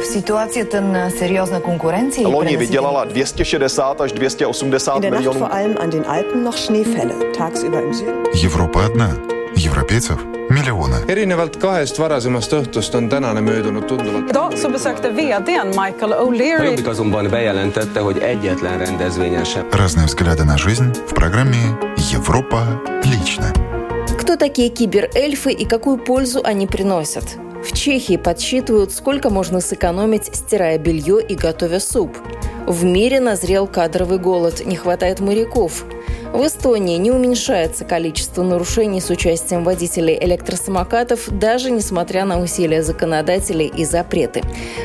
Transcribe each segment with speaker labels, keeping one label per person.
Speaker 1: В ситуации ten серьезной конкуренции...
Speaker 2: Loni vydělala 260 až 280 миллионов.
Speaker 3: vor allem an den Alpen noch Schneefälle. Tagsüber im Süden.
Speaker 4: Европа одна. Европейцев миллионы.
Speaker 5: erinevalt kahest varasemast õhtust on tänane möödunud tunduvalt.
Speaker 6: Idag så besökte vdn Michael O'Leary
Speaker 7: Jobbik azonban bejelentette, hogy egyetlen rendezvényen sem
Speaker 4: Разные взгляды на жизнь в программе «Европа лично».
Speaker 8: Кто такие киберэльфы и какую пользу они приносят? В Чехии подсчитывают, сколько можно сэкономить, стирая белье и готовя суп. В мире назрел кадровый голод, не хватает моряков. В Эстонии не уменьшается количество нарушений с участием водителей электросамокатов, даже несмотря на усилия законодателей и запреты.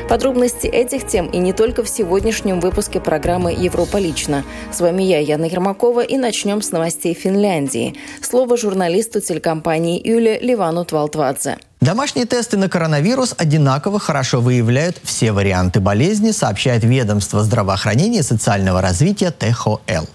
Speaker 8: Подробности этих тем и не только в сегодняшнем выпуске программы «Европа лично». С вами я, Яна Ермакова, и начнем с новостей Финляндии. Слово журналисту телекомпании Юле Ливану Твалтвадзе.
Speaker 9: Домашние тесты на коронавирус одинаково хорошо выявляют все варианты болезни, сообщает ведомство здравоохранения и социального развития ТХОЛ.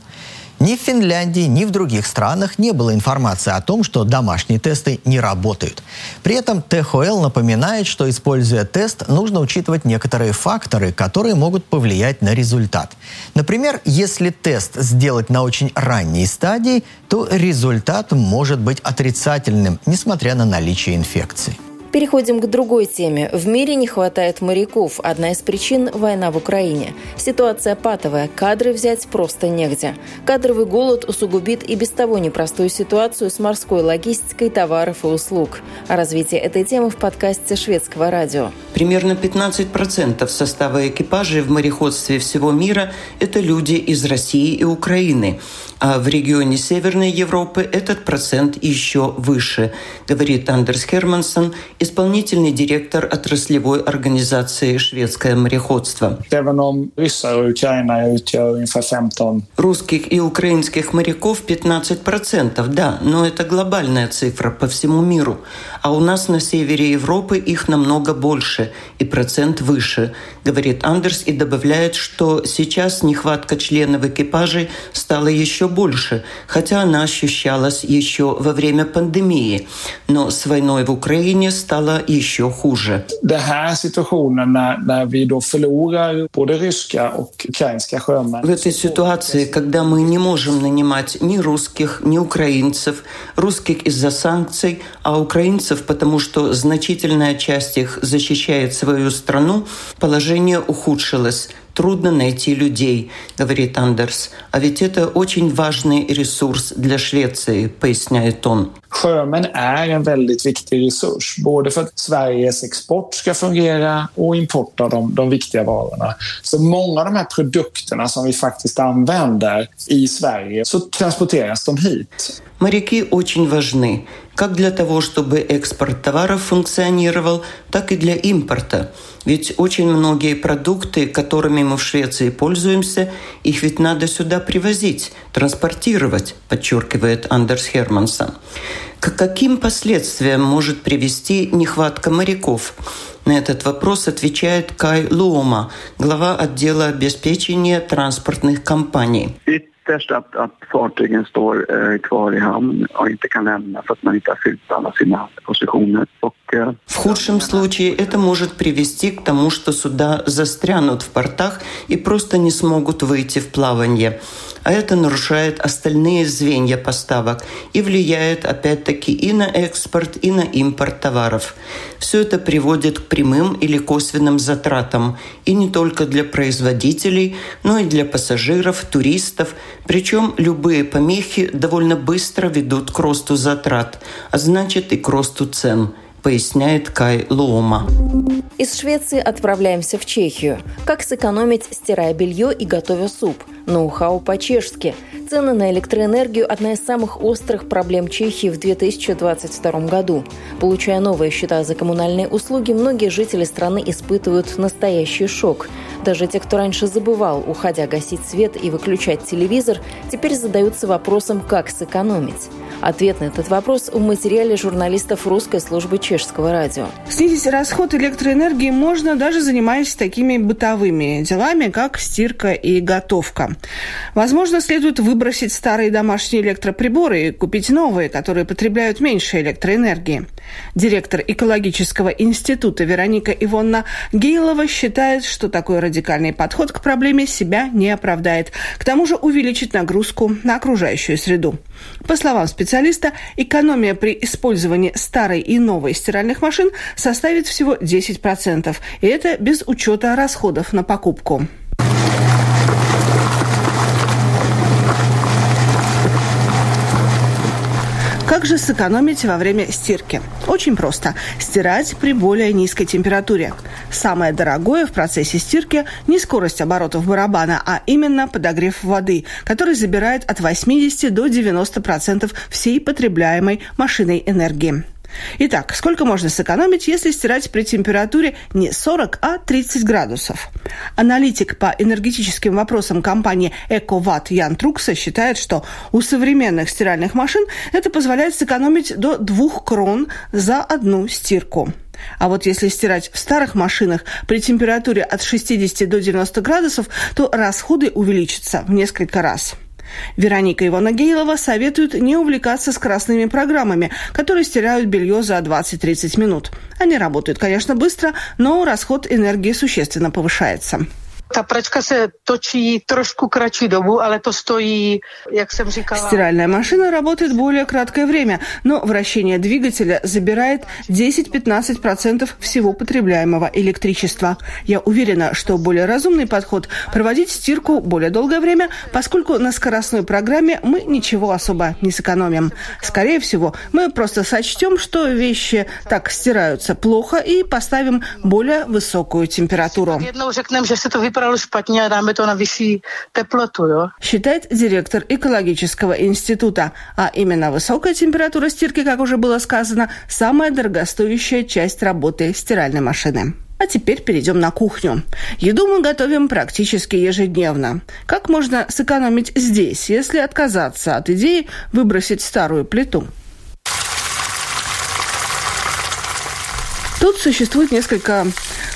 Speaker 9: Ни в Финляндии, ни в других странах не было информации о том, что домашние тесты не работают. При этом ТХОЛ напоминает, что, используя тест, нужно учитывать некоторые факторы, которые могут повлиять на результат. Например, если тест сделать на очень ранней стадии, то результат может быть отрицательным, несмотря на наличие инфекции.
Speaker 8: Переходим к другой теме. В мире не хватает моряков. Одна из причин – война в Украине. Ситуация патовая. Кадры взять просто негде. Кадровый голод усугубит и без того непростую ситуацию с морской логистикой товаров и услуг. О развитии этой темы в подкасте шведского радио.
Speaker 10: Примерно 15% состава экипажей в мореходстве всего мира – это люди из России и Украины. А в регионе Северной Европы этот процент еще выше, говорит Андерс Хермансон, исполнительный директор отраслевой организации «Шведское мореходство».
Speaker 11: Även om ryssar och ukrainare utgör ungefär 15
Speaker 10: Русских и украинских моряков 15%, да, но это глобальная цифра по всему миру. А у нас на севере Европы их намного больше и процент выше, говорит Андерс и добавляет, что сейчас нехватка членов экипажей стала еще больше, хотя она ощущалась еще во время пандемии. Но с войной в Украине стало еще хуже.
Speaker 11: Den här situationen när, när vi då förlorar både ryska och ukrainska sjömän.
Speaker 10: В этой ситуации, когда мы не можем нанимать ни русских, ни украинцев, русских из-за санкций, а украинцев, потому что значительная часть их защищает свою страну, положение ухудшилось. Трудно найти людей, говорит Андерс. А ведь это очень важный ресурс для Швеции, поясняет он.
Speaker 11: Sjömän är en väldigt viktig resurs, både för att Sveriges export ska fungera och import av de, de viktiga varorna. Så många av de här produkterna som vi faktiskt använder i Sverige så transporteras de hit.
Speaker 10: Моряки очень важны, Как для того, чтобы экспорт товаров функционировал, так и для импорта. Ведь очень многие продукты, которыми мы в Швеции пользуемся, их ведь надо сюда привозить, транспортировать, подчеркивает Андерс Хермансон. К каким последствиям может привести нехватка моряков? На этот вопрос отвечает Кай Луома, глава отдела обеспечения транспортных компаний.
Speaker 12: Ytterst att, att fartygen står eh, kvar i hamn och inte kan lämna för att man inte har fyllt alla sina positioner. Och,
Speaker 10: В худшем случае это может привести к тому, что суда застрянут в портах и просто не смогут выйти в плавание. А это нарушает остальные звенья поставок и влияет опять-таки и на экспорт, и на импорт товаров. Все это приводит к прямым или косвенным затратам, и не только для производителей, но и для пассажиров, туристов. Причем любые помехи довольно быстро ведут к росту затрат, а значит и к росту цен поясняет Кай Лома.
Speaker 8: Из Швеции отправляемся в Чехию. Как сэкономить, стирая белье и готовя суп? Ноу-хау по-чешски. Цены на электроэнергию – одна из самых острых проблем Чехии в 2022 году. Получая новые счета за коммунальные услуги, многие жители страны испытывают настоящий шок. Даже те, кто раньше забывал, уходя гасить свет и выключать телевизор, теперь задаются вопросом, как сэкономить. Ответ на этот вопрос в материале журналистов русской службы чешского радио.
Speaker 6: Снизить расход электроэнергии можно даже занимаясь такими бытовыми делами, как стирка и готовка. Возможно, следует выбросить старые домашние электроприборы и купить новые, которые потребляют меньше электроэнергии. Директор экологического института Вероника Ивонна Гейлова считает, что такой радикальный подход к проблеме себя не оправдает. К тому же увеличит нагрузку на окружающую среду. По словам специалиста, экономия при использовании старой и новой стиральных машин составит всего 10%. И это без учета расходов на покупку. Как же сэкономить во время стирки? Очень просто. Стирать при более низкой температуре. Самое дорогое в процессе стирки не скорость оборотов барабана, а именно подогрев воды, который забирает от 80 до 90% всей потребляемой машиной энергии. Итак, сколько можно сэкономить, если стирать при температуре не 40, а 30 градусов? Аналитик по энергетическим вопросам компании «Эковат» Ян Трукса считает, что у современных стиральных машин это позволяет сэкономить до 2 крон за одну стирку. А вот если стирать в старых машинах при температуре от 60 до 90 градусов, то расходы увеличатся в несколько раз. Вероника Ивана Гейлова советует не увлекаться скоростными программами, которые стирают белье за 20-30 минут. Они работают, конечно, быстро, но расход энергии существенно повышается.
Speaker 13: Ta pračka se točí trošku kratší dobu, ale to stojí, jak jsem říkala...
Speaker 6: Стиральная машина работает более краткое время, но вращение двигателя забирает 10-15% всего потребляемого электричества. Я уверена, что более разумный подход – проводить стирку более долгое время, поскольку на скоростной программе мы ничего особо не сэкономим. Скорее всего, мы просто сочтем, что вещи так стираются плохо и поставим более высокую температуру.
Speaker 13: Jednou řekneme, že se to vypadalo špatně a dáme to na vyšší jo?
Speaker 6: Считает директор экологического института. А именно высокая температура стирки, как уже было сказано, самая дорогостоящая часть работы стиральной машины. А теперь перейдем на кухню. Еду мы готовим практически ежедневно. Как можно сэкономить здесь, если отказаться от идеи выбросить старую плиту? Тут существует несколько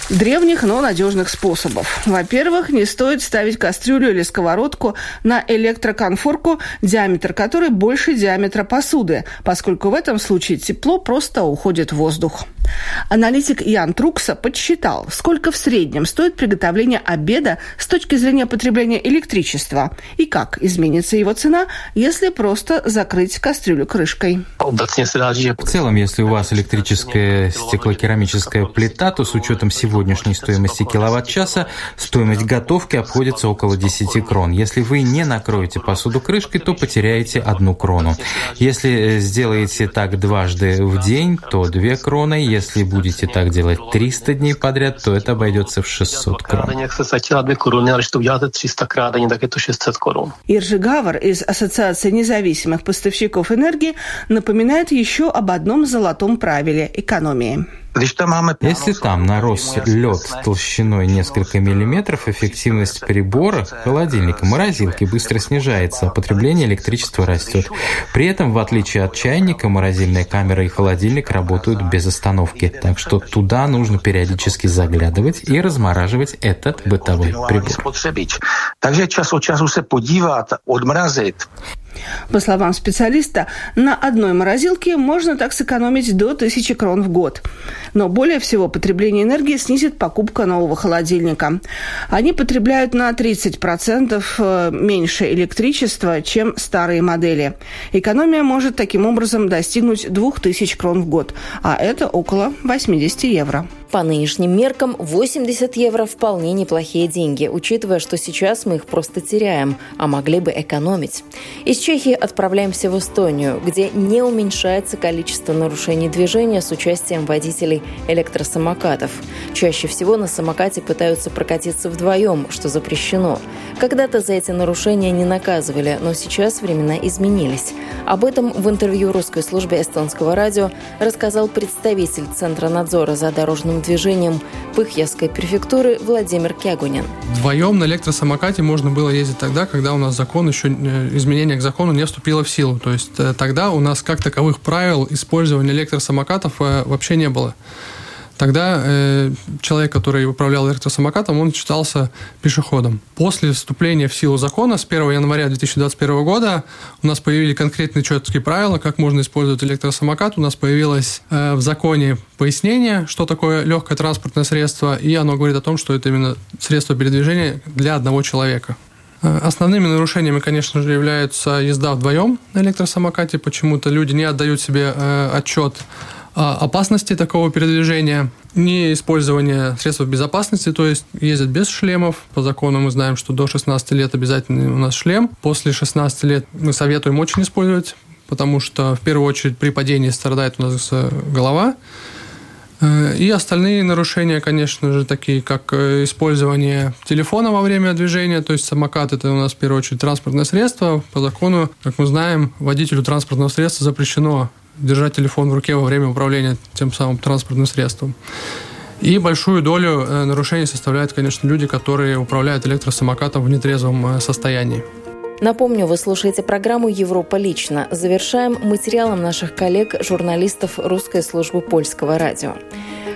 Speaker 6: древних, но надежных способов. Во-первых, не стоит ставить кастрюлю или сковородку на электроконфорку, диаметр которой больше диаметра посуды, поскольку в этом случае тепло просто уходит в воздух. Аналитик Ян Трукса подсчитал, сколько в среднем стоит приготовление обеда с точки зрения потребления электричества и как изменится его цена, если просто закрыть кастрюлю крышкой.
Speaker 14: В целом, если у вас электрическая стеклокерамическая плита, то с учетом сегодняшней стоимости киловатт-часа стоимость готовки обходится около 10 крон. Если вы не накроете посуду крышкой, то потеряете одну крону. Если сделаете так дважды в день, то 2 кроны. Если будете так делать 300 дней подряд, то это обойдется в 600 крон.
Speaker 6: Иржи Гавар из Ассоциации независимых поставщиков энергии напоминает еще об одном золотом правиле экономии.
Speaker 14: Если там нарос лед толщиной несколько миллиметров, эффективность прибора, холодильника, морозилки быстро снижается, а потребление электричества растет. При этом, в отличие от чайника, морозильная камера и холодильник работают без остановки, так что туда нужно периодически заглядывать и размораживать этот бытовой прибор.
Speaker 6: По словам специалиста, на одной морозилке можно так сэкономить до 1000 крон в год. Но более всего потребление энергии снизит покупка нового холодильника. Они потребляют на 30% э, меньше электричества, чем старые модели. Экономия может таким образом достигнуть 2000 крон в год, а это около 80 евро.
Speaker 8: По нынешним меркам 80 евро вполне неплохие деньги, учитывая, что сейчас мы их просто теряем, а могли бы экономить. Из Чехии отправляемся в Эстонию, где не уменьшается количество нарушений движения с участием водителей электросамокатов. Чаще всего на самокате пытаются прокатиться вдвоем, что запрещено. Когда-то за эти нарушения не наказывали, но сейчас времена изменились. Об этом в интервью русской службе эстонского радио рассказал представитель Центра надзора за дорожным движением Пыхьевской префектуры Владимир Кягунин.
Speaker 15: Вдвоем на электросамокате можно было ездить тогда, когда у нас закон еще, э, изменение к закону не вступило в силу. То есть э, тогда у нас как таковых правил использования электросамокатов э, вообще не было. Тогда э, человек, который управлял электросамокатом, он считался пешеходом. После вступления в силу закона с 1 января 2021 года у нас появились конкретные четкие правила, как можно использовать электросамокат. У нас появилось э, в законе пояснение, что такое легкое транспортное средство, и оно говорит о том, что это именно средство передвижения для одного человека. Э, основными нарушениями, конечно же, являются езда вдвоем на электросамокате. Почему-то люди не отдают себе э, отчет опасности такого передвижения, не использование средств безопасности, то есть ездят без шлемов. По закону мы знаем, что до 16 лет обязательно у нас шлем. После 16 лет мы советуем очень использовать, потому что в первую очередь при падении страдает у нас э, голова. Э, и остальные нарушения, конечно же, такие как э, использование телефона во время движения, то есть самокат это у нас в первую очередь транспортное средство. По закону, как мы знаем, водителю транспортного средства запрещено держать телефон в руке во время управления тем самым транспортным средством. И большую долю э, нарушений составляют, конечно, люди, которые управляют электросамокатом в нетрезвом э, состоянии.
Speaker 8: Напомню, вы слушаете программу «Европа лично». Завершаем материалом наших коллег, журналистов русской службы польского радио.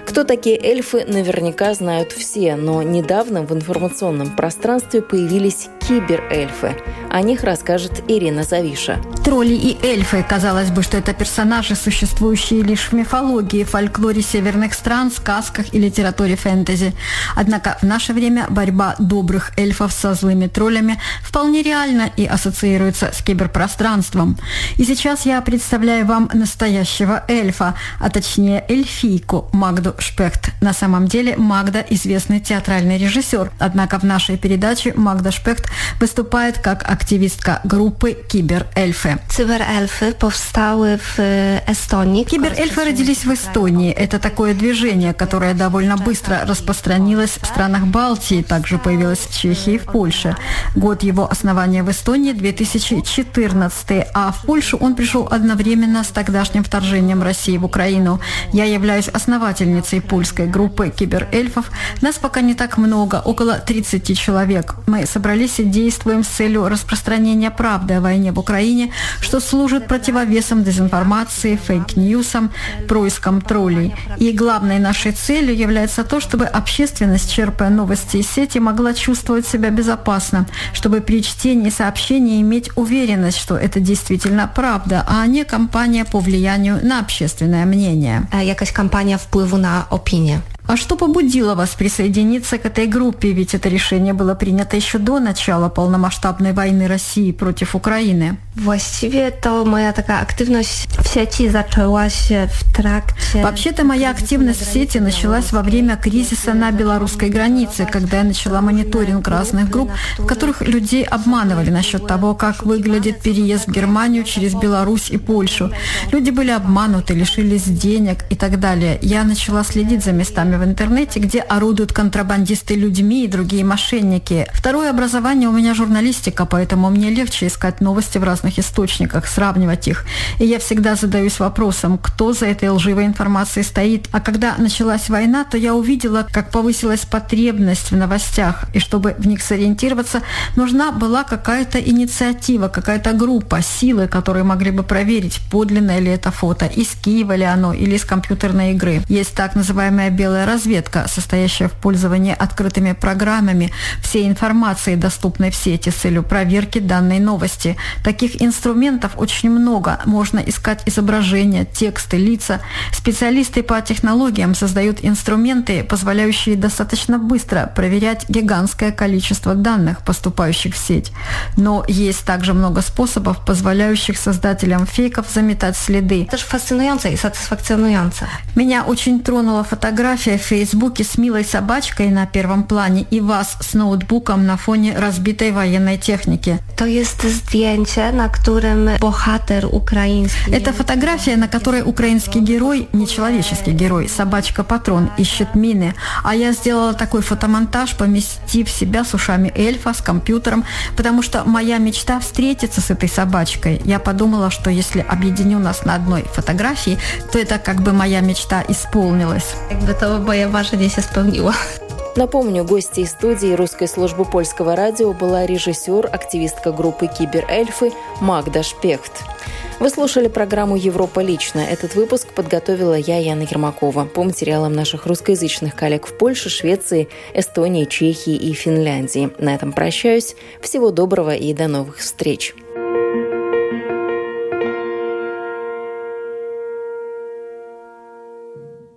Speaker 8: Кто такие эльфы, наверняка знают все, но недавно в информационном пространстве появились киберэльфы. О них расскажет Ирина Завиша.
Speaker 16: Тролли и эльфы. Казалось бы, что это персонажи, существующие лишь в мифологии, фольклоре северных стран, сказках и литературе фэнтези. Однако в наше время борьба добрых эльфов со злыми троллями вполне реальна и ассоциируется с киберпространством. И сейчас я представляю вам настоящего эльфа, а точнее эльфийку Магду Шпехт. На самом деле Магда – известный театральный режиссер. Однако в нашей передаче Магда Шпехт выступает как активистка группы «Киберэльфы».
Speaker 17: Cyberelfy powstały в Эстонии.
Speaker 16: Киберэльфы родились в Эстонии. Это такое движение, которое довольно быстро распространилось в странах Балтии, также появилось в Чехии и в Польше. Год его основания в Эстонии 2014, а в Польшу он пришел одновременно с тогдашним вторжением России в Украину. Я являюсь основательницей польской группы киберэльфов. Нас пока не так много, около 30 человек. Мы собрались и действуем с целью распространения правды о войне в Украине, что служит противовесом дезинформации, фейк-ньюсам, проискам троллей. И главной нашей целью является то, чтобы общественность, черпая новости из сети, могла чувствовать себя безопасно, чтобы при чтении сообщений иметь уверенность, что это действительно правда, а не кампания по влиянию на общественное мнение.
Speaker 17: Якась кампания впливу на опинию.
Speaker 16: А что побудило вас присоединиться к этой группе? Ведь это решение было принято еще до начала полномасштабной войны России против Украины.
Speaker 17: Właściwie to moja taka aktywność w sieci zaczęła się w trakcie...
Speaker 16: Вообще-то моя активность в сети началась во время кризиса на белорусской границе, когда я начала мониторинг разных групп, в которых людей обманывали насчет того, как выглядит переезд в Германию через Беларусь и Польшу. Люди были обмануты, лишились денег и так далее. Я начала следить за местами в интернете, где орудуют контрабандисты людьми и другие мошенники. Второе образование у меня журналистика, поэтому мне легче искать новости в разных источниках, сравнивать их. И я всегда задаюсь вопросом, кто за этой лживой информацией стоит. А когда началась война, то я увидела, как повысилась потребность в новостях. И чтобы в них сориентироваться, нужна была какая-то инициатива, какая-то группа, силы, которые могли бы проверить, подлинное ли это фото, из Киева ли оно или из компьютерной игры. Есть так называемая белая разведка, состоящая в пользовании открытыми программами всей информации, доступной в сети с целью проверки данной новости. Таких инструментов очень много. Можно искать изображения, тексты, лица. Специалисты по технологиям создают инструменты, позволяющие достаточно быстро проверять гигантское количество данных, поступающих в сеть. Но есть также много способов, позволяющих создателям фейков заметать следы.
Speaker 17: Это же фасциnujące и сатисфакционуjące.
Speaker 16: Меня очень тронула фотография в Фейсбуке с милой собачкой на первом плане и вас с ноутбуком на фоне разбитой военной техники.
Speaker 17: To jest zdjęcie, na którym bohater ukraiński...
Speaker 16: Это фотография, на которой украинский герой, нечеловеческий герой, собачка-патрон, ищет мины. А я сделала такой фотомонтаж, поместив себя с ушами эльфа, с компьютером, потому что моя мечта встретиться с этой собачкой. Я подумала, что если объединю нас на одной фотографии, то это как бы моя мечта исполнилась.
Speaker 17: Jakby моя важность исполнила.
Speaker 8: Напомню, гостьей студии русской службы польского радио была режиссер, активистка группы «Киберэльфы» Магда Шпехт. Вы слушали программу «Европа лично». Этот выпуск подготовила я, Яна Ермакова, по материалам наших русскоязычных коллег в Польше, Швеции, Эстонии, Чехии и Финляндии. На этом прощаюсь. Всего доброго и до новых встреч.